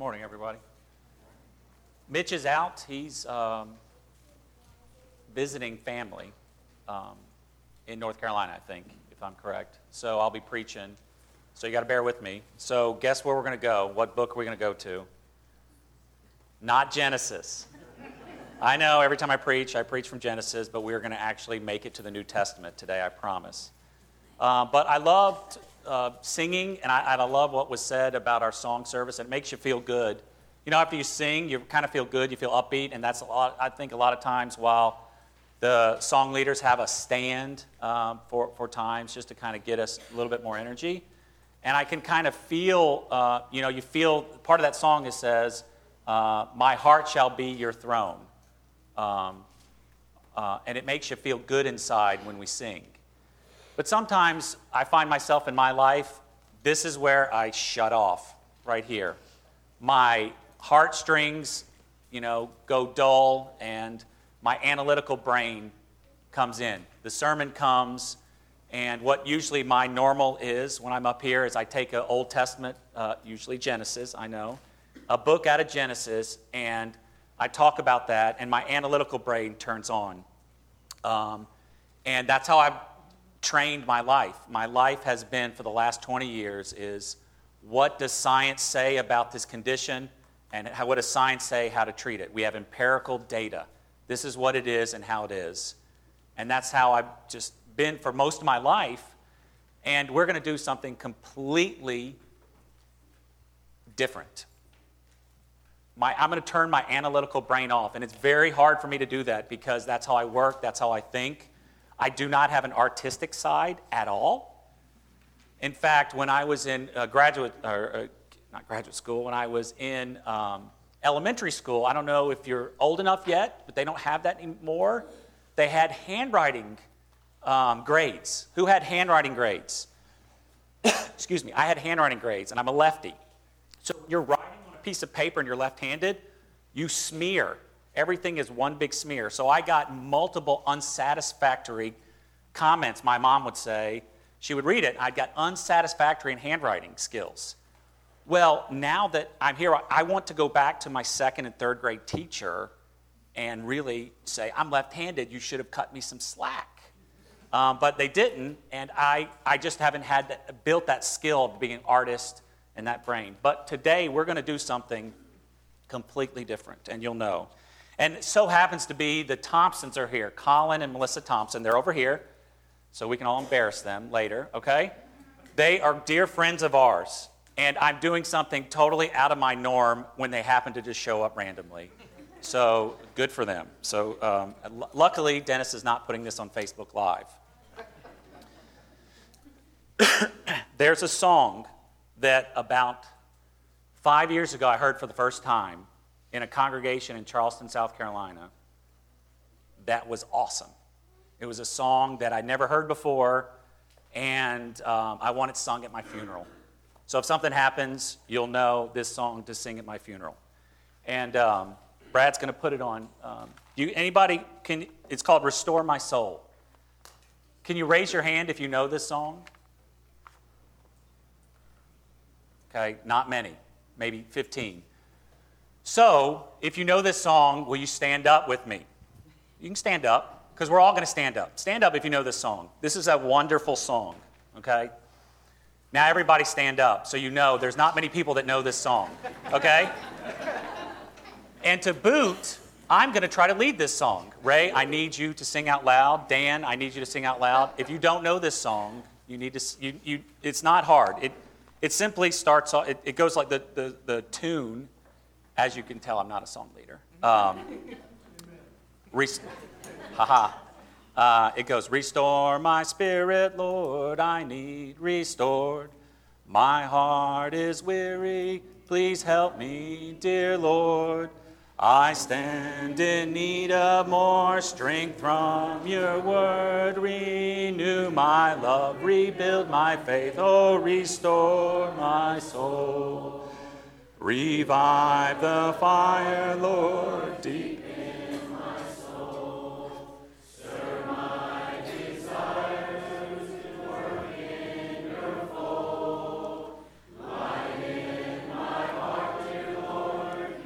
morning, everybody. Mitch is out. He's um, visiting family um, in North Carolina, I think, if I'm correct. So I'll be preaching. So you got to bear with me. So guess where we're going to go? What book are we going to go to? Not Genesis. I know every time I preach, I preach from Genesis, but we're going to actually make it to the New Testament today, I promise. Uh, but I loved uh, singing, and I, I love what was said about our song service. It makes you feel good. You know, after you sing, you kind of feel good, you feel upbeat, and that's a lot. I think a lot of times while the song leaders have a stand um, for, for times just to kind of get us a little bit more energy. And I can kind of feel, uh, you know, you feel part of that song it says, uh, My heart shall be your throne. Um, uh, and it makes you feel good inside when we sing. But sometimes I find myself in my life, this is where I shut off right here. My heartstrings, you know, go dull and my analytical brain comes in. The sermon comes, and what usually my normal is when I'm up here is I take an Old Testament, uh, usually Genesis, I know, a book out of Genesis, and I talk about that, and my analytical brain turns on. Um, and that's how I've trained my life. My life has been for the last 20 years is what does science say about this condition and how, what does science say how to treat it? We have empirical data. This is what it is and how it is. And that's how I've just been for most of my life. And we're going to do something completely different. My, I'm going to turn my analytical brain off. And it's very hard for me to do that because that's how I work, that's how I think. I do not have an artistic side at all. In fact, when I was in uh, graduate, or uh, not graduate school, when I was in um, elementary school, I don't know if you're old enough yet, but they don't have that anymore. They had handwriting um, grades. Who had handwriting grades? Excuse me, I had handwriting grades, and I'm a lefty. So you're writing on a piece of paper and you're left handed, you smear Everything is one big smear. So I got multiple unsatisfactory comments, my mom would say. She would read it, I'd got unsatisfactory in handwriting skills. Well, now that I'm here, I want to go back to my second and third grade teacher and really say, I'm left handed, you should have cut me some slack. Um, but they didn't, and I, I just haven't had that, built that skill of being an artist and that brain. But today we're going to do something completely different, and you'll know. And it so happens to be the Thompsons are here. Colin and Melissa Thompson, they're over here, so we can all embarrass them later, okay? They are dear friends of ours, and I'm doing something totally out of my norm when they happen to just show up randomly. So good for them. So um, l- luckily, Dennis is not putting this on Facebook Live. There's a song that about five years ago I heard for the first time in a congregation in Charleston, South Carolina, that was awesome. It was a song that I'd never heard before, and um, I want it sung at my funeral. So if something happens, you'll know this song to sing at my funeral. And um, Brad's going to put it on. Um, you, anybody can? It's called "Restore My Soul." Can you raise your hand if you know this song? Okay, not many, maybe 15. So, if you know this song, will you stand up with me? You can stand up, because we're all going to stand up. Stand up if you know this song. This is a wonderful song, okay? Now, everybody stand up so you know there's not many people that know this song, okay? and to boot, I'm going to try to lead this song. Ray, I need you to sing out loud. Dan, I need you to sing out loud. If you don't know this song, you need to, you, you, it's not hard. It, it simply starts, off, it, it goes like the, the, the tune as you can tell, I'm not a song leader. Um, rest- haha. Uh, it goes, Restore my spirit, Lord, I need restored. My heart is weary, please help me, dear Lord. I stand in need of more strength from your word. Renew my love, rebuild my faith, oh, restore my soul. Revive the fire, Lord, deep in my soul. Stir my desires to work in your fold. Light my heart, dear Lord.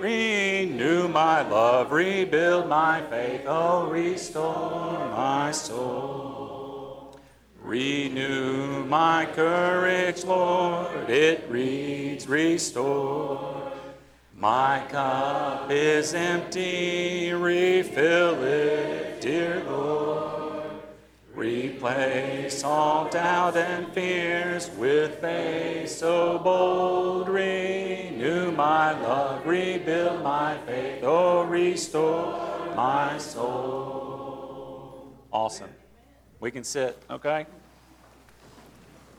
Renew my love, rebuild my faith, oh, restore my soul. Renew my courage, Lord, it reads, restore. My cup is empty, refill it, dear Lord. Replace all doubt and fears with faith so bold. Renew my love, rebuild my faith, oh, restore my soul. Awesome. We can sit, okay?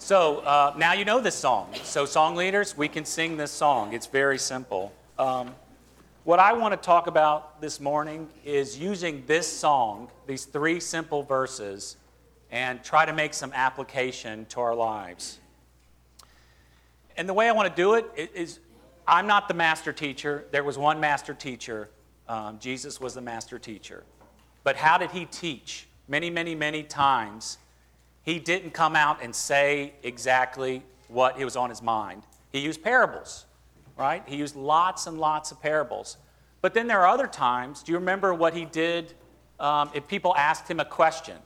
So uh, now you know this song. So, song leaders, we can sing this song. It's very simple. Um, what I want to talk about this morning is using this song, these three simple verses, and try to make some application to our lives. And the way I want to do it is I'm not the master teacher. There was one master teacher. Um, Jesus was the master teacher. But how did he teach? Many, many, many times, he didn't come out and say exactly what was on his mind. He used parables right? He used lots and lots of parables. But then there are other times, do you remember what he did um, if people asked him a question?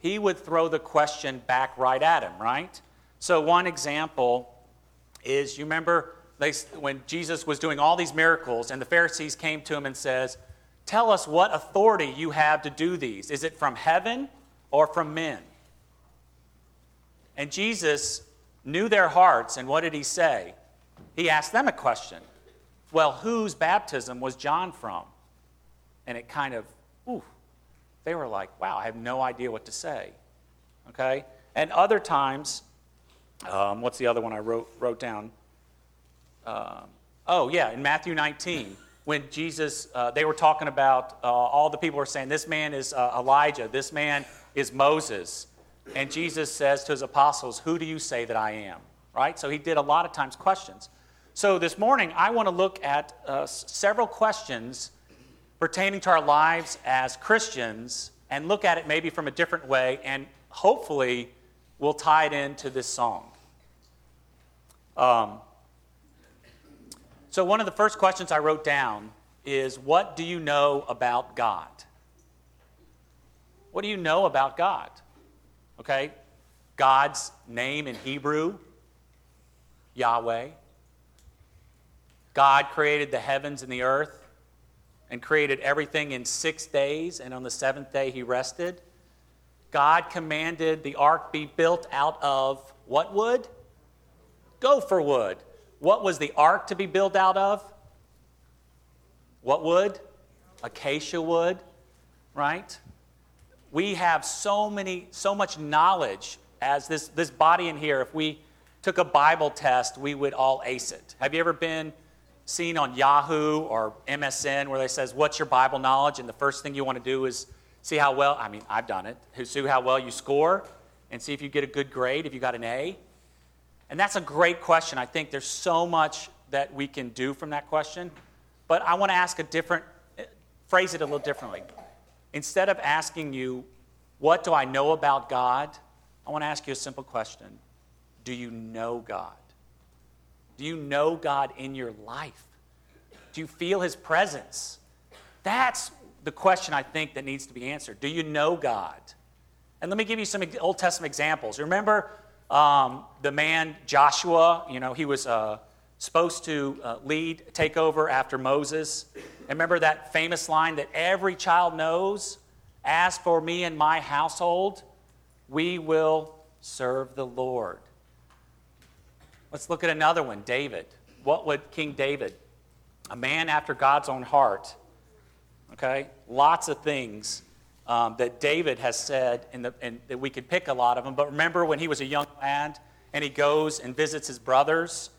He would throw the question back right at him, right? So, one example is you remember they, when Jesus was doing all these miracles, and the Pharisees came to him and says, Tell us what authority you have to do these. Is it from heaven or from men? And Jesus knew their hearts, and what did he say? He asked them a question. Well, whose baptism was John from? And it kind of, ooh, they were like, wow, I have no idea what to say. Okay? And other times, um, what's the other one I wrote, wrote down? Um, oh, yeah, in Matthew 19, when Jesus, uh, they were talking about, uh, all the people were saying, this man is uh, Elijah, this man is Moses. And Jesus says to his apostles, Who do you say that I am? Right? So he did a lot of times questions. So this morning, I want to look at uh, several questions pertaining to our lives as Christians and look at it maybe from a different way, and hopefully we'll tie it into this song. Um, so, one of the first questions I wrote down is What do you know about God? What do you know about God? Okay? God's name in Hebrew, Yahweh. God created the heavens and the earth and created everything in six days, and on the seventh day he rested. God commanded the ark be built out of what wood? Gopher wood. What was the ark to be built out of? What wood? Acacia wood, right? We have so many, so much knowledge as this, this body in here. If we took a Bible test, we would all ace it. Have you ever been seen on Yahoo or MSN where they says, "What's your Bible knowledge?" And the first thing you want to do is see how well. I mean, I've done it. See how well you score, and see if you get a good grade. If you got an A, and that's a great question. I think there's so much that we can do from that question. But I want to ask a different, eh, phrase it a little differently. Instead of asking you, What do I know about God? I want to ask you a simple question Do you know God? Do you know God in your life? Do you feel His presence? That's the question I think that needs to be answered. Do you know God? And let me give you some Old Testament examples. Remember um, the man Joshua? You know, he was uh, supposed to uh, lead, take over after Moses. And remember that famous line that every child knows? As for me and my household, we will serve the Lord. Let's look at another one David. What would King David, a man after God's own heart, okay? Lots of things um, that David has said, in the, and that we could pick a lot of them. But remember when he was a young lad and he goes and visits his brothers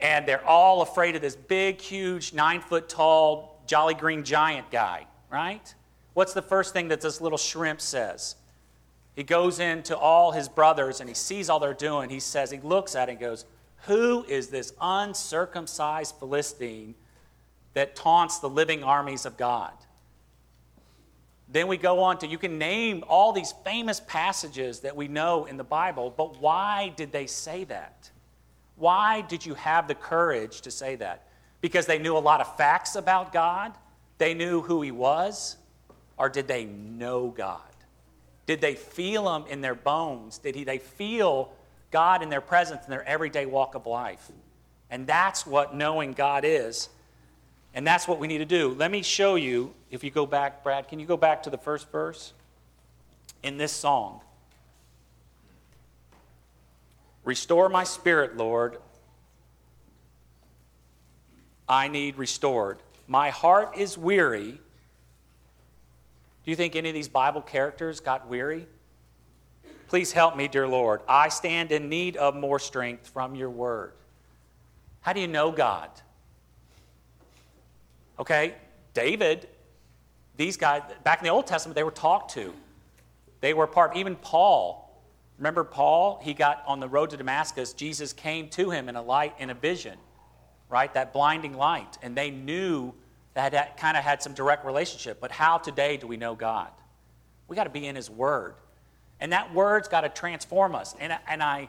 and they're all afraid of this big, huge, nine foot tall, jolly green giant guy, right? What's the first thing that this little shrimp says? He goes into all his brothers and he sees all they're doing. He says, he looks at it and goes, Who is this uncircumcised Philistine that taunts the living armies of God? Then we go on to, you can name all these famous passages that we know in the Bible, but why did they say that? Why did you have the courage to say that? Because they knew a lot of facts about God? They knew who He was? Or did they know God? Did they feel Him in their bones? Did he, they feel God in their presence in their everyday walk of life? And that's what knowing God is. And that's what we need to do. Let me show you, if you go back, Brad, can you go back to the first verse? In this song Restore my spirit, Lord. I need restored. My heart is weary. Do you think any of these Bible characters got weary? Please help me, dear Lord. I stand in need of more strength from your word. How do you know God? Okay, David, these guys, back in the Old Testament, they were talked to. They were part, even Paul. Remember Paul? He got on the road to Damascus. Jesus came to him in a light, in a vision, right? That blinding light. And they knew that that kind of had some direct relationship. But how today do we know God? We got to be in His Word. And that Word's got to transform us. And, and, I,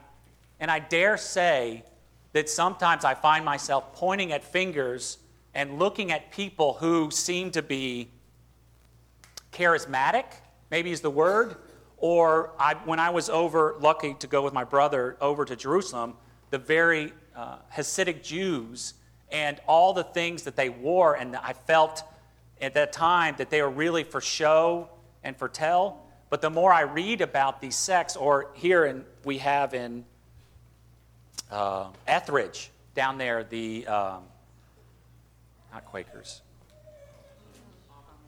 and I dare say that sometimes I find myself pointing at fingers and looking at people who seem to be charismatic, maybe is the word, or I, when I was over, lucky to go with my brother over to Jerusalem, the very uh, Hasidic Jews and all the things that they wore, and I felt at that time that they were really for show and for tell. But the more I read about these sects, or here in, we have in uh, Ethridge down there, the um, not Quakers,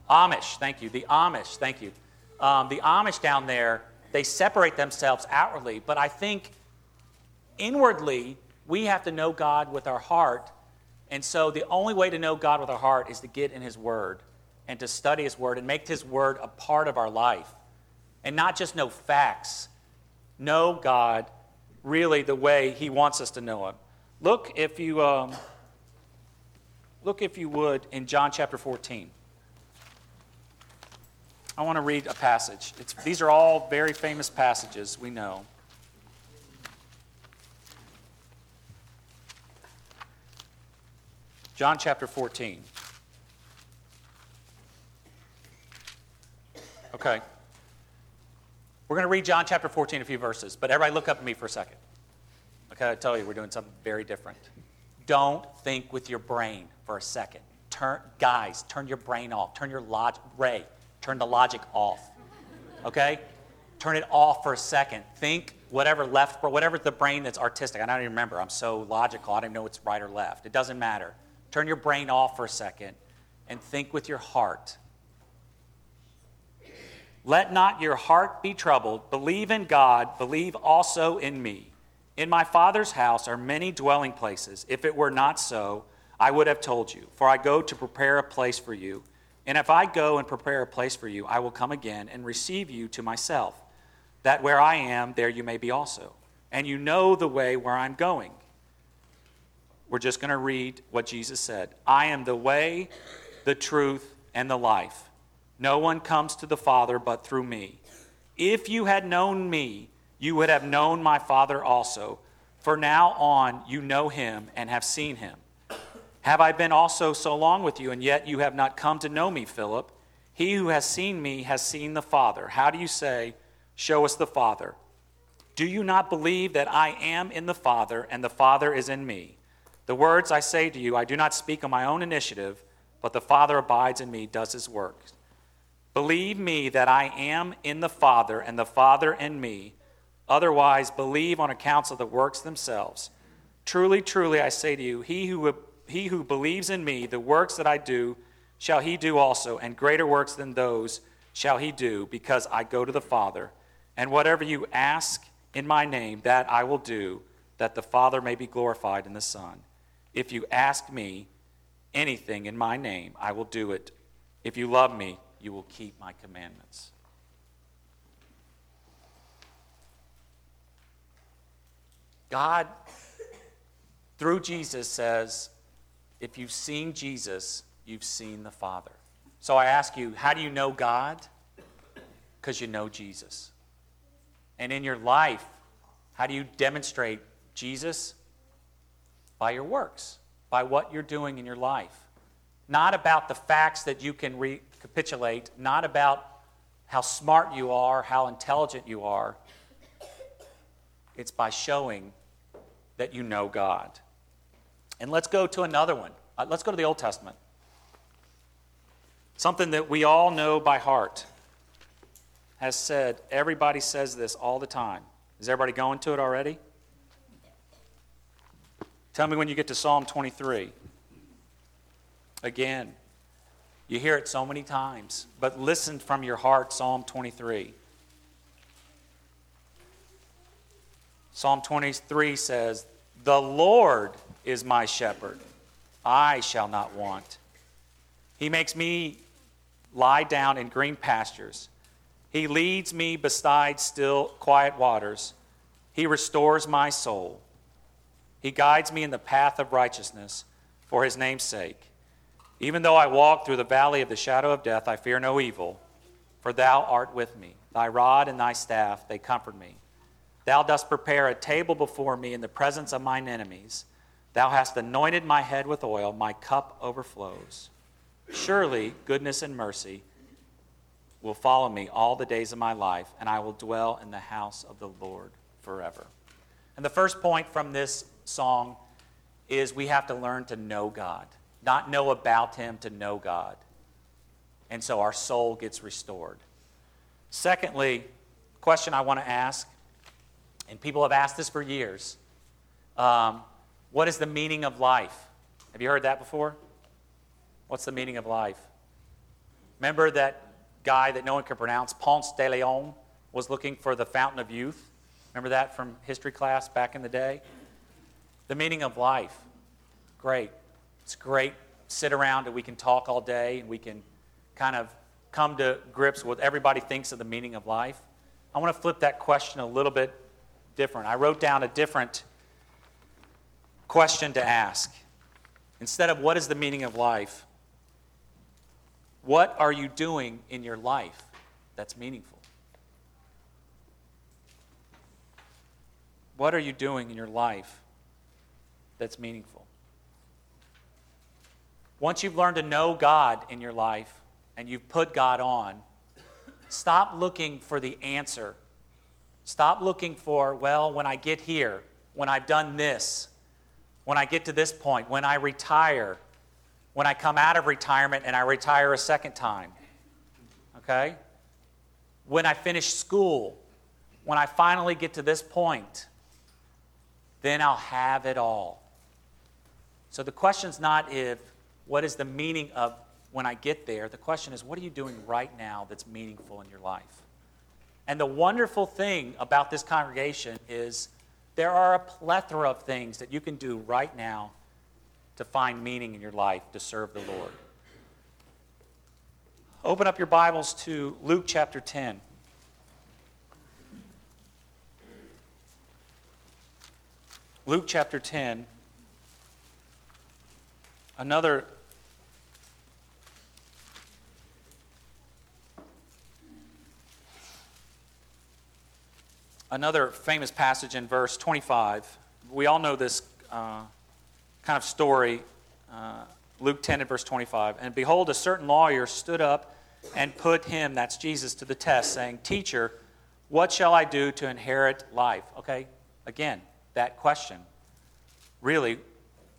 Amish. Thank you. The Amish. Thank you. Um, the Amish down there, they separate themselves outwardly, but I think inwardly we have to know God with our heart. And so the only way to know God with our heart is to get in His Word and to study His Word and make His Word a part of our life. And not just know facts, know God really the way He wants us to know Him. Look, if you, um, look, if you would, in John chapter 14. I want to read a passage. It's, these are all very famous passages, we know. John chapter 14. Okay. We're going to read John chapter 14, a few verses, but everybody look up at me for a second. Okay, I tell you, we're doing something very different. Don't think with your brain for a second. Turn, guys, turn your brain off. Turn your logic, Ray, Turn the logic off. Okay? Turn it off for a second. Think whatever left, whatever the brain that's artistic. I don't even remember. I'm so logical. I don't even know what's right or left. It doesn't matter. Turn your brain off for a second and think with your heart. Let not your heart be troubled. Believe in God. Believe also in me. In my Father's house are many dwelling places. If it were not so, I would have told you, for I go to prepare a place for you. And if I go and prepare a place for you, I will come again and receive you to myself, that where I am, there you may be also. And you know the way where I'm going. We're just going to read what Jesus said I am the way, the truth, and the life. No one comes to the Father but through me. If you had known me, you would have known my Father also. For now on, you know him and have seen him. Have I been also so long with you, and yet you have not come to know me, Philip? He who has seen me has seen the Father. How do you say, Show us the Father? Do you not believe that I am in the Father, and the Father is in me? The words I say to you, I do not speak on my own initiative, but the Father abides in me, does his work. Believe me that I am in the Father, and the Father in me. Otherwise, believe on accounts of the works themselves. Truly, truly, I say to you, he who he who believes in me, the works that I do, shall he do also, and greater works than those shall he do, because I go to the Father. And whatever you ask in my name, that I will do, that the Father may be glorified in the Son. If you ask me anything in my name, I will do it. If you love me, you will keep my commandments. God, through Jesus, says, if you've seen Jesus, you've seen the Father. So I ask you, how do you know God? Because you know Jesus. And in your life, how do you demonstrate Jesus? by your works, by what you're doing in your life. Not about the facts that you can recapitulate, not about how smart you are, how intelligent you are. It's by showing that you know God. And let's go to another one. Uh, let's go to the Old Testament. Something that we all know by heart has said, everybody says this all the time. Is everybody going to it already? Tell me when you get to Psalm 23. Again, you hear it so many times, but listen from your heart, Psalm 23. Psalm 23 says, The Lord is my shepherd, I shall not want. He makes me lie down in green pastures. He leads me beside still quiet waters. He restores my soul. He guides me in the path of righteousness for his name's sake. Even though I walk through the valley of the shadow of death, I fear no evil, for thou art with me. Thy rod and thy staff, they comfort me. Thou dost prepare a table before me in the presence of mine enemies. Thou hast anointed my head with oil, my cup overflows. Surely goodness and mercy will follow me all the days of my life, and I will dwell in the house of the Lord forever. And the first point from this song is we have to learn to know God, not know about Him, to know God. And so our soul gets restored. Secondly, question I want to ask, and people have asked this for years um, what is the meaning of life? Have you heard that before? What's the meaning of life? Remember that guy that no one could pronounce, Ponce de Leon, was looking for the fountain of youth? Remember that from history class back in the day? The meaning of life. Great. It's great. Sit around and we can talk all day and we can kind of come to grips with everybody thinks of the meaning of life. I want to flip that question a little bit different. I wrote down a different question to ask. Instead of what is the meaning of life, what are you doing in your life that's meaningful? What are you doing in your life that's meaningful? Once you've learned to know God in your life and you've put God on, stop looking for the answer. Stop looking for, well, when I get here, when I've done this, when I get to this point, when I retire, when I come out of retirement and I retire a second time. Okay? When I finish school, when I finally get to this point, then I'll have it all. So the question's not if, what is the meaning of when I get there? The question is, what are you doing right now that's meaningful in your life? And the wonderful thing about this congregation is there are a plethora of things that you can do right now to find meaning in your life to serve the Lord. Open up your Bibles to Luke chapter 10. Luke chapter 10, another another famous passage in verse 25. We all know this uh, kind of story, uh, Luke 10 and verse 25. And behold, a certain lawyer stood up and put him, that's Jesus, to the test, saying, Teacher, what shall I do to inherit life? Okay, again, that question. Really,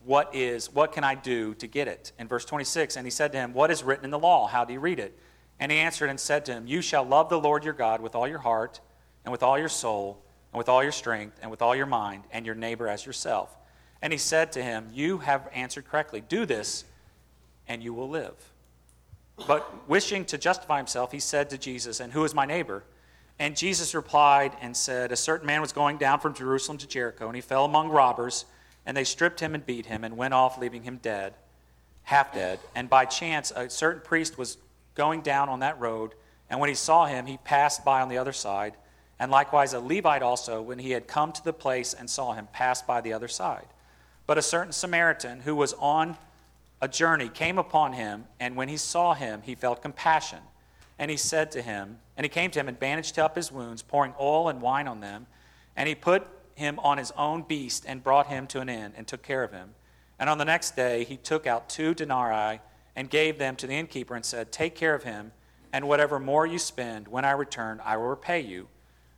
what is, what can I do to get it? In verse 26, and he said to him, What is written in the law? How do you read it? And he answered and said to him, You shall love the Lord your God with all your heart, and with all your soul, and with all your strength, and with all your mind, and your neighbor as yourself. And he said to him, You have answered correctly. Do this, and you will live. But wishing to justify himself, he said to Jesus, And who is my neighbor? And Jesus replied and said, A certain man was going down from Jerusalem to Jericho, and he fell among robbers, and they stripped him and beat him, and went off, leaving him dead, half dead. And by chance, a certain priest was going down on that road, and when he saw him, he passed by on the other side. And likewise, a Levite also, when he had come to the place and saw him, passed by the other side. But a certain Samaritan who was on a journey came upon him, and when he saw him, he felt compassion. And he said to him, and he came to him and bandaged up his wounds, pouring oil and wine on them. And he put him on his own beast and brought him to an inn and took care of him. And on the next day he took out two denarii and gave them to the innkeeper and said, Take care of him, and whatever more you spend, when I return, I will repay you.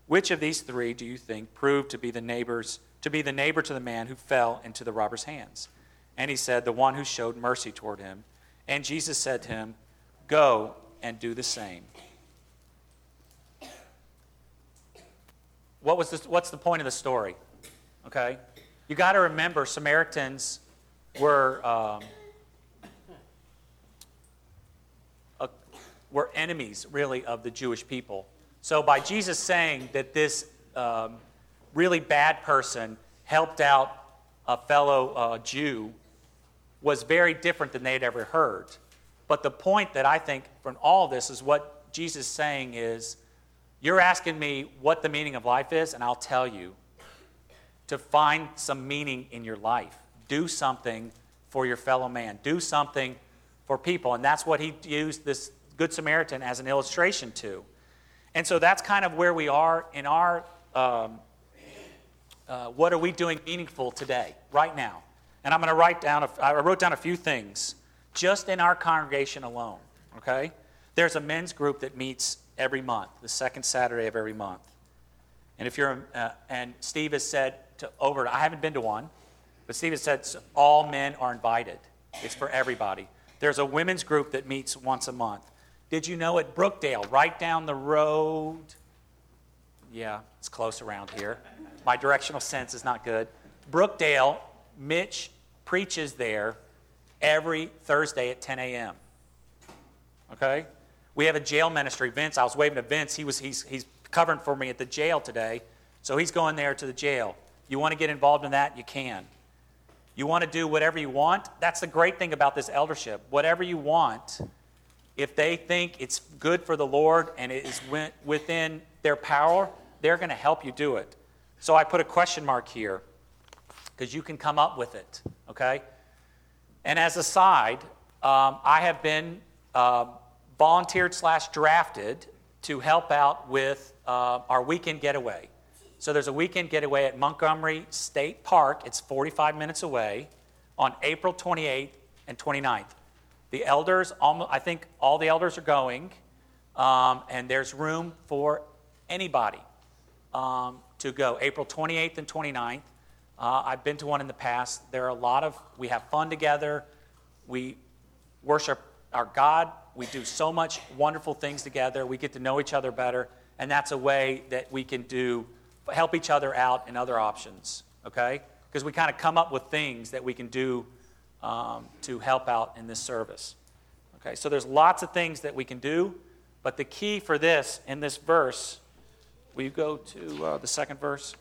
Which of these three do you think proved to be the neighbors to be the neighbor to the man who fell into the robber's hands? And he said, The one who showed mercy toward him. And Jesus said to him, Go and do the same. What was this, what's the point of the story? Okay? You got to remember, Samaritans were, um, were enemies, really, of the Jewish people. So by Jesus saying that this um, really bad person helped out a fellow uh, Jew was very different than they had ever heard. But the point that I think from all this is what Jesus is saying is you're asking me what the meaning of life is, and I'll tell you to find some meaning in your life. Do something for your fellow man, do something for people. And that's what he used this Good Samaritan as an illustration to. And so that's kind of where we are in our um, uh, what are we doing meaningful today, right now. And I'm going to write down, a, I wrote down a few things just in our congregation alone, okay? There's a men's group that meets every month, the second Saturday of every month. And if you're, uh, and Steve has said to over, I haven't been to one, but Steve has said all men are invited. It's for everybody. There's a women's group that meets once a month. Did you know at Brookdale, right down the road? Yeah, it's close around here. My directional sense is not good. Brookdale, Mitch preaches there every Thursday at 10 a.m. Okay? We have a jail ministry. Vince, I was waving to Vince. He was, he's, he's covering for me at the jail today. So he's going there to the jail. You want to get involved in that? You can. You want to do whatever you want? That's the great thing about this eldership. Whatever you want, if they think it's good for the Lord and it is within their power, they're going to help you do it. So I put a question mark here because you can come up with it, okay? And as a side, um, I have been uh, volunteered slash drafted to help out with uh, our weekend getaway. So there's a weekend getaway at Montgomery State Park. It's 45 minutes away on April 28th and 29th. The elders, almost, I think all the elders are going, um, and there's room for anybody um, to go. April 28th and 29th. Uh, I've been to one in the past. There are a lot of, we have fun together. We worship our God we do so much wonderful things together. We get to know each other better, and that's a way that we can do help each other out in other options. Okay, because we kind of come up with things that we can do um, to help out in this service. Okay, so there's lots of things that we can do, but the key for this in this verse, we go to uh, the second verse.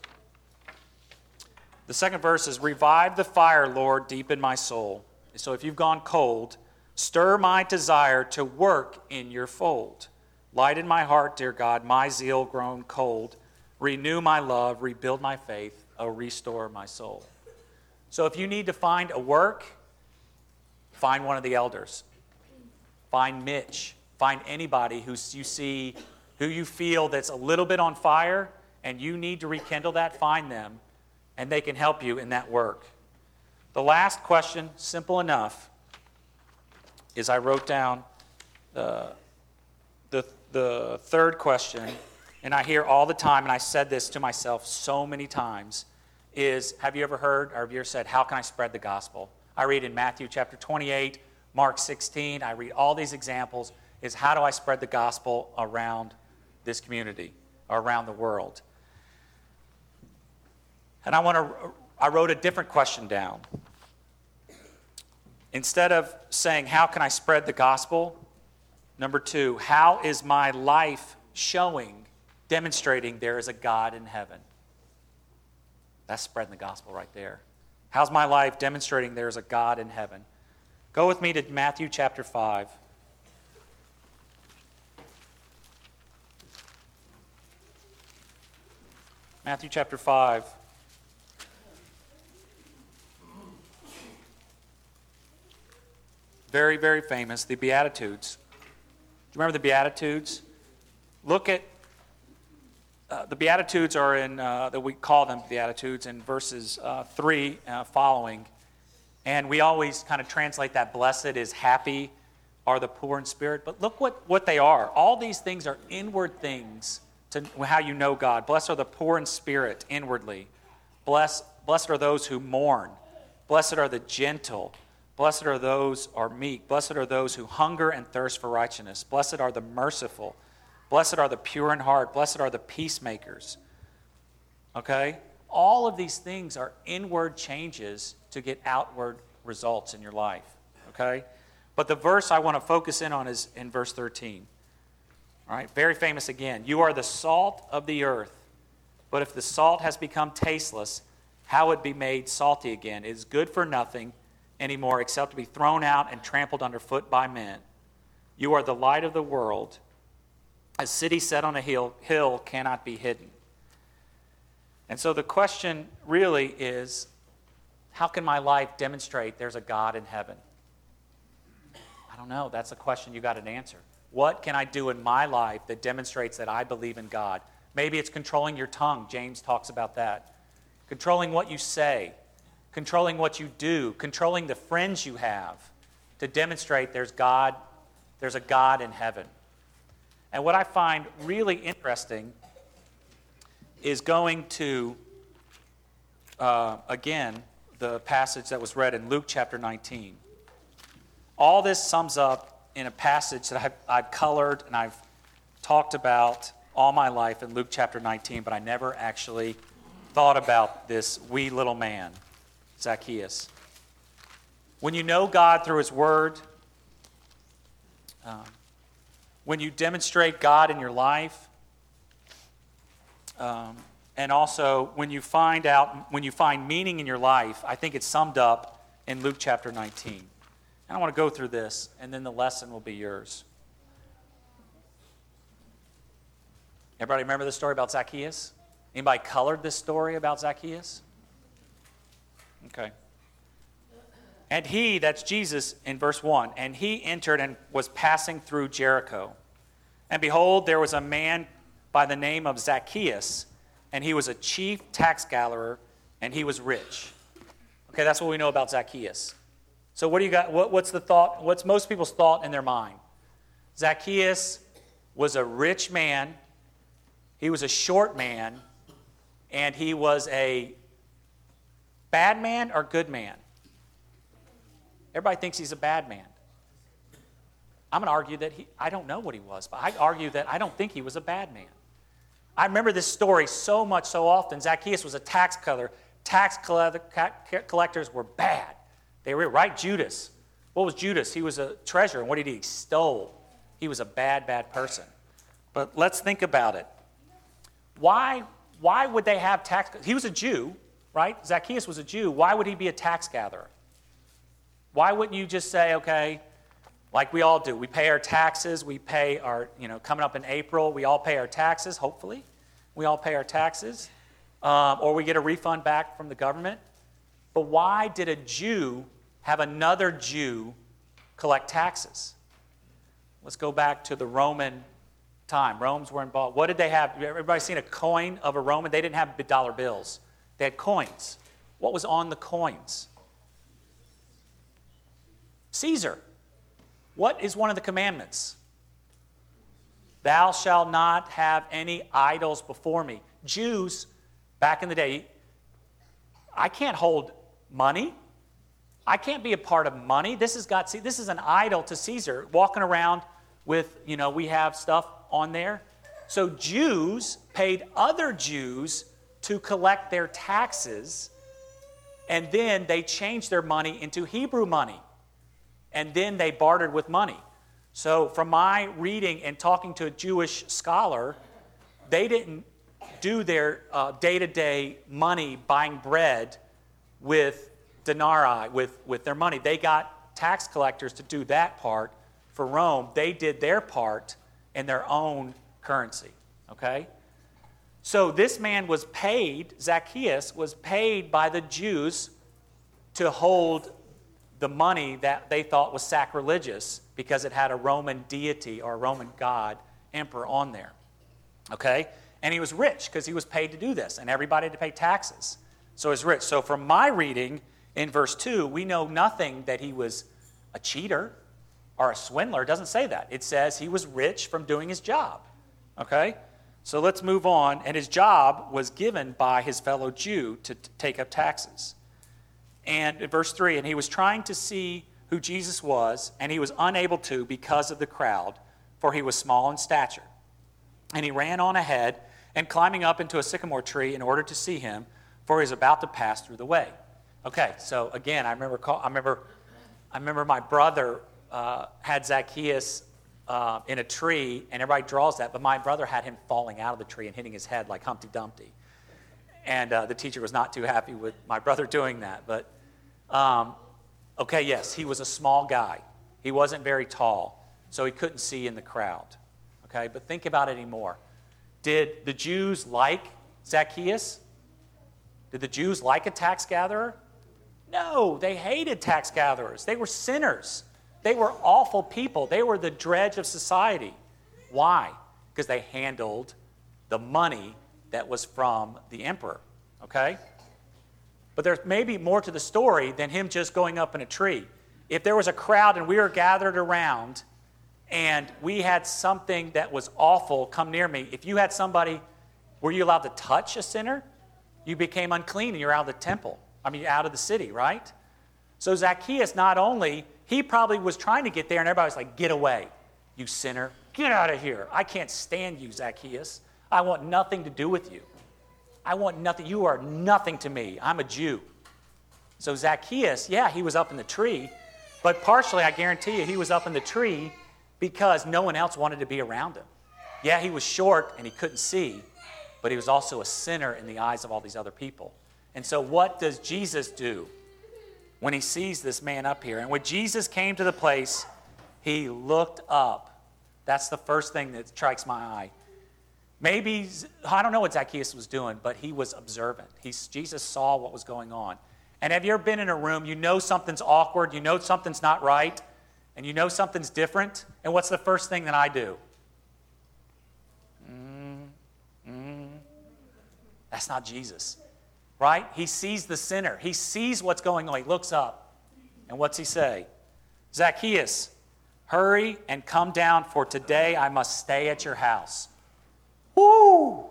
The second verse is Revive the fire, Lord, deep in my soul. So if you've gone cold, Stir my desire to work in your fold. Light in my heart, dear God, my zeal grown cold. Renew my love, rebuild my faith, oh, restore my soul. So if you need to find a work, find one of the elders. Find Mitch. Find anybody who you see, who you feel that's a little bit on fire, and you need to rekindle that. Find them, and they can help you in that work. The last question, simple enough is I wrote down uh, the, the third question, and I hear all the time, and I said this to myself so many times, is have you ever heard or have you ever said, How can I spread the gospel? I read in Matthew chapter 28, Mark 16, I read all these examples, is how do I spread the gospel around this community, around the world? And I want to, I wrote a different question down. Instead of saying, How can I spread the gospel? Number two, how is my life showing, demonstrating there is a God in heaven? That's spreading the gospel right there. How's my life demonstrating there is a God in heaven? Go with me to Matthew chapter 5. Matthew chapter 5. very, very famous, the Beatitudes. Do you remember the Beatitudes? Look at uh, the Beatitudes are in, uh, that we call them Beatitudes, in verses uh, 3 uh, following. And we always kind of translate that blessed is happy are the poor in spirit. But look what, what they are. All these things are inward things to how you know God. Blessed are the poor in spirit inwardly. Blessed, blessed are those who mourn. Blessed are the gentle. Blessed are those who are meek. Blessed are those who hunger and thirst for righteousness. Blessed are the merciful. Blessed are the pure in heart. Blessed are the peacemakers. Okay? All of these things are inward changes to get outward results in your life. Okay? But the verse I want to focus in on is in verse 13. All right, very famous again. You are the salt of the earth, but if the salt has become tasteless, how would it be made salty again? It is good for nothing anymore except to be thrown out and trampled underfoot by men. You are the light of the world. A city set on a hill, hill cannot be hidden. And so the question really is how can my life demonstrate there's a God in heaven? I don't know. That's a question you got to answer. What can I do in my life that demonstrates that I believe in God? Maybe it's controlling your tongue. James talks about that. Controlling what you say, controlling what you do, controlling the friends you have to demonstrate there's God, there's a God in heaven. And what I find really interesting is going to, uh, again, the passage that was read in Luke chapter 19. All this sums up in a passage that I've, I've colored and I've talked about all my life in Luke chapter 19, but I never actually thought about this wee little man, Zacchaeus. When you know God through His Word, um, when you demonstrate God in your life, um, and also when you find out when you find meaning in your life, I think it's summed up in Luke chapter 19. And I want to go through this, and then the lesson will be yours. Everybody remember the story about Zacchaeus? Anybody colored this story about Zacchaeus? Okay. And he, that's Jesus in verse 1, and he entered and was passing through Jericho. And behold, there was a man by the name of Zacchaeus, and he was a chief tax gatherer, and he was rich. Okay, that's what we know about Zacchaeus. So, what do you got? What, what's the thought? What's most people's thought in their mind? Zacchaeus was a rich man, he was a short man, and he was a bad man or good man? Everybody thinks he's a bad man. I'm going to argue that he, I don't know what he was, but I argue that I don't think he was a bad man. I remember this story so much, so often. Zacchaeus was a tax collector. Tax collectors were bad. They were right. Judas. What was Judas? He was a treasurer. And what did he? Stole. He was a bad, bad person. But let's think about it. Why, why would they have tax? He was a Jew, right? Zacchaeus was a Jew. Why would he be a tax gatherer? Why wouldn't you just say, okay, like we all do, we pay our taxes, we pay our, you know, coming up in April, we all pay our taxes, hopefully. We all pay our taxes. Um, or we get a refund back from the government. But why did a Jew have another Jew collect taxes? Let's go back to the Roman time. Rome's were involved. What did they have? Everybody seen a coin of a Roman? They didn't have dollar bills. They had coins. What was on the coins? Caesar. What is one of the commandments? Thou shalt not have any idols before me. Jews, back in the day, I can't hold money. I can't be a part of money. This has got see, this is an idol to Caesar. Walking around with, you know, we have stuff on there. So Jews paid other Jews to collect their taxes, and then they changed their money into Hebrew money. And then they bartered with money. So, from my reading and talking to a Jewish scholar, they didn't do their day to day money buying bread with denarii, with, with their money. They got tax collectors to do that part for Rome. They did their part in their own currency. Okay? So this man was paid, Zacchaeus was paid by the Jews to hold the money that they thought was sacrilegious because it had a Roman deity or a Roman god, emperor on there. Okay? And he was rich because he was paid to do this, and everybody had to pay taxes. So he's rich. So from my reading in verse 2, we know nothing that he was a cheater or a swindler. It doesn't say that. It says he was rich from doing his job. Okay? So let's move on. And his job was given by his fellow Jew to t- take up taxes. And in verse 3, and he was trying to see who Jesus was, and he was unable to because of the crowd, for he was small in stature. And he ran on ahead and climbing up into a sycamore tree in order to see him, for he was about to pass through the way. Okay, so again, I remember, call, I remember, I remember my brother uh, had Zacchaeus uh, in a tree, and everybody draws that, but my brother had him falling out of the tree and hitting his head like Humpty Dumpty. And uh, the teacher was not too happy with my brother doing that. But, um, okay, yes, he was a small guy. He wasn't very tall, so he couldn't see in the crowd. Okay, but think about it anymore. Did the Jews like Zacchaeus? Did the Jews like a tax gatherer? No, they hated tax gatherers. They were sinners. They were awful people. They were the dredge of society. Why? Because they handled the money that was from the emperor. Okay? But there's maybe more to the story than him just going up in a tree. If there was a crowd and we were gathered around and we had something that was awful come near me, if you had somebody, were you allowed to touch a sinner? You became unclean and you're out of the temple. I mean, out of the city, right? So Zacchaeus not only, he probably was trying to get there and everybody was like, get away, you sinner. Get out of here. I can't stand you, Zacchaeus. I want nothing to do with you. I want nothing. You are nothing to me. I'm a Jew. So Zacchaeus, yeah, he was up in the tree, but partially, I guarantee you, he was up in the tree because no one else wanted to be around him. Yeah, he was short and he couldn't see, but he was also a sinner in the eyes of all these other people. And so, what does Jesus do when he sees this man up here? And when Jesus came to the place, he looked up. That's the first thing that strikes my eye. Maybe, I don't know what Zacchaeus was doing, but he was observant. He's, Jesus saw what was going on. And have you ever been in a room, you know something's awkward, you know something's not right, and you know something's different? And what's the first thing that I do? Mm, mm. That's not Jesus, right? He sees the sinner, he sees what's going on. He looks up, and what's he say? Zacchaeus, hurry and come down, for today I must stay at your house. Woo!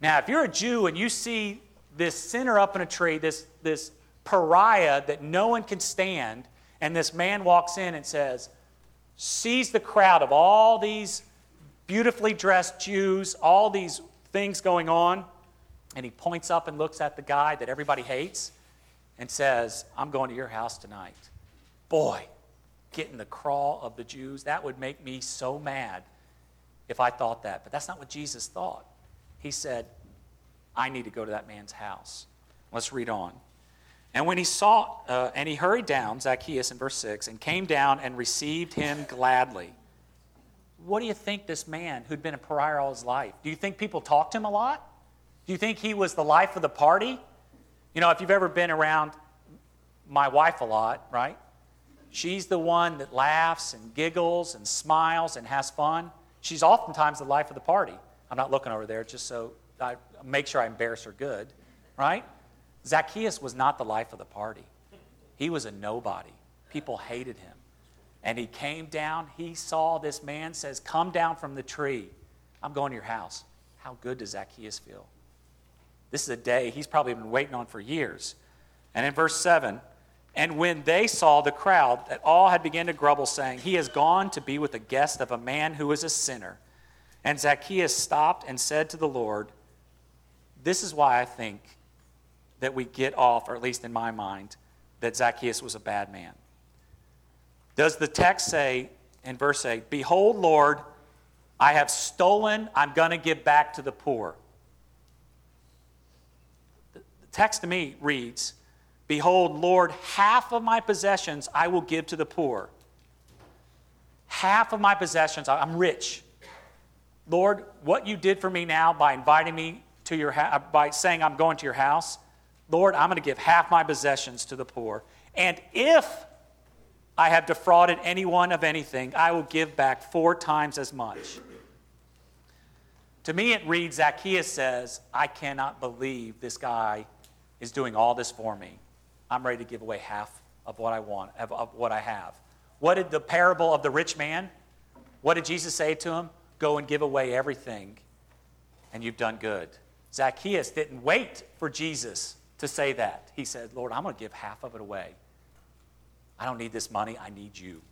Now, if you're a Jew and you see this sinner up in a tree, this, this pariah that no one can stand, and this man walks in and says, sees the crowd of all these beautifully dressed Jews, all these things going on, and he points up and looks at the guy that everybody hates and says, I'm going to your house tonight. Boy, getting the crawl of the Jews, that would make me so mad if I thought that. But that's not what Jesus thought. He said, I need to go to that man's house. Let's read on. And when he saw, uh, and he hurried down, Zacchaeus in verse 6, and came down and received him gladly. What do you think this man who'd been a pariah all his life? Do you think people talked to him a lot? Do you think he was the life of the party? You know, if you've ever been around my wife a lot, right? She's the one that laughs and giggles and smiles and has fun. She's oftentimes the life of the party. I'm not looking over there just so I make sure I embarrass her good, right? Zacchaeus was not the life of the party. He was a nobody. People hated him. And he came down, he saw this man, says, Come down from the tree. I'm going to your house. How good does Zacchaeus feel? This is a day he's probably been waiting on for years. And in verse 7, and when they saw the crowd, that all had begun to grumble, saying, He has gone to be with the guest of a man who is a sinner. And Zacchaeus stopped and said to the Lord, This is why I think that we get off, or at least in my mind, that Zacchaeus was a bad man. Does the text say in verse 8, Behold, Lord, I have stolen, I'm going to give back to the poor? The text to me reads, Behold, Lord, half of my possessions I will give to the poor. Half of my possessions, I'm rich. Lord, what you did for me now by inviting me to your house, uh, by saying I'm going to your house, Lord, I'm going to give half my possessions to the poor. And if I have defrauded anyone of anything, I will give back four times as much. To me, it reads Zacchaeus says, I cannot believe this guy is doing all this for me. I'm ready to give away half of what I want, of, of what I have. What did the parable of the rich man? What did Jesus say to him? Go and give away everything, and you've done good. Zacchaeus didn't wait for Jesus to say that. He said, Lord, I'm going to give half of it away. I don't need this money, I need you.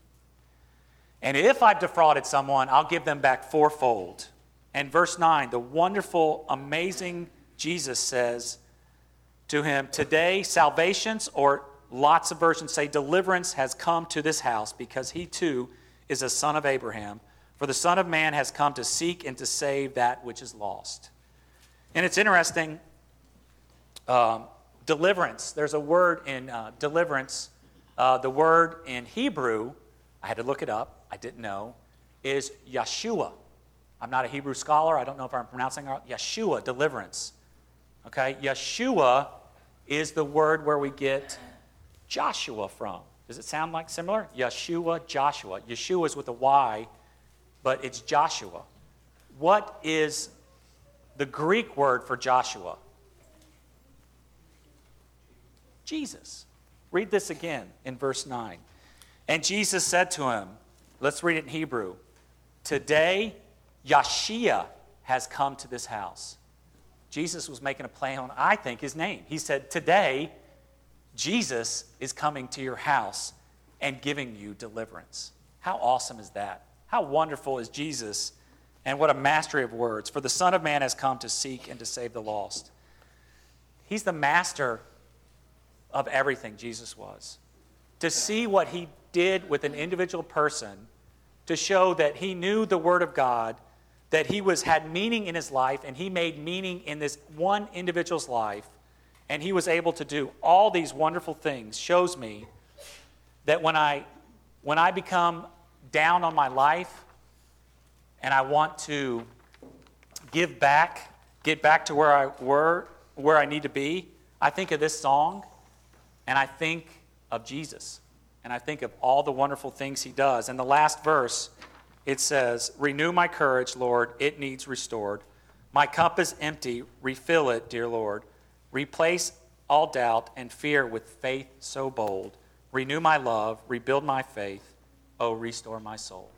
And if I've defrauded someone, I'll give them back fourfold. And verse 9, the wonderful, amazing Jesus says to him, Today, salvations, or lots of versions say deliverance, has come to this house because he too is a son of Abraham. For the Son of Man has come to seek and to save that which is lost. And it's interesting, um, deliverance. There's a word in uh, deliverance. Uh, the word in Hebrew, I had to look it up, I didn't know, is Yeshua. I'm not a Hebrew scholar. I don't know if I'm pronouncing it right. Yeshua, deliverance. Okay? Yeshua is the word where we get Joshua from. Does it sound like similar? Yeshua, Joshua. Yeshua is with a Y, but it's Joshua. What is the Greek word for Joshua? Jesus. Read this again in verse 9. And Jesus said to him, let's read it in Hebrew. Today, Yeshua has come to this house. Jesus was making a play on, I think, his name. He said, Today, Jesus is coming to your house and giving you deliverance. How awesome is that? How wonderful is Jesus? And what a mastery of words. For the Son of Man has come to seek and to save the lost. He's the master of everything, Jesus was. To see what he did with an individual person, to show that he knew the Word of God, that he was had meaning in his life, and he made meaning in this one individual's life, and he was able to do all these wonderful things, shows me that when I when I become down on my life and I want to give back, get back to where I were, where I need to be, I think of this song and I think of Jesus. And I think of all the wonderful things he does. And the last verse, it says, Renew my courage, Lord, it needs restored. My cup is empty, refill it, dear Lord. Replace all doubt and fear with faith so bold. Renew my love, rebuild my faith, oh, restore my soul.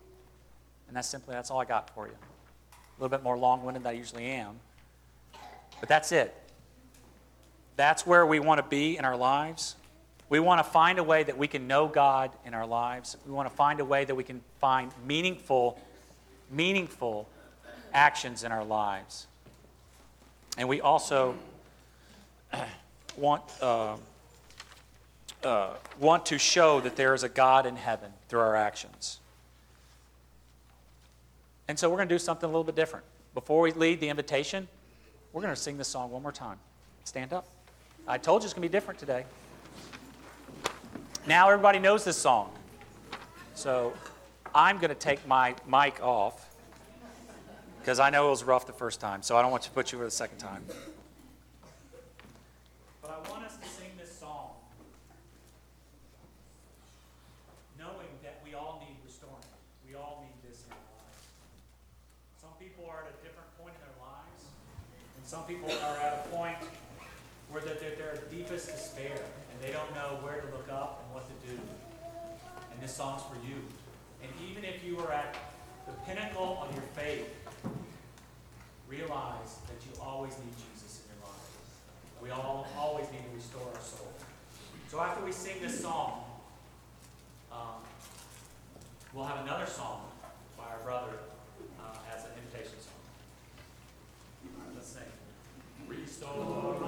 And that's simply, that's all I got for you. A little bit more long winded than I usually am. But that's it. That's where we want to be in our lives. We want to find a way that we can know God in our lives. We want to find a way that we can find meaningful, meaningful actions in our lives. And we also want, uh, uh, want to show that there is a God in heaven through our actions. And so we're going to do something a little bit different. Before we lead the invitation, we're going to sing this song one more time. Stand up. I told you it's going to be different today. Now everybody knows this song. So I'm going to take my mic off because I know it was rough the first time, so I don't want to put you over the second time. But I want us to sing this song knowing that we all need restoring. We all need this in our lives. Some people are at a different point in their lives, and some people are at a point where they're, they're, they're deepest despair, and they don't know where to look up And this song's for you. And even if you are at the pinnacle of your faith, realize that you always need Jesus in your life. We all always need to restore our soul. So after we sing this song, um, we'll have another song by our brother uh, as an invitation song. Let's sing. Restore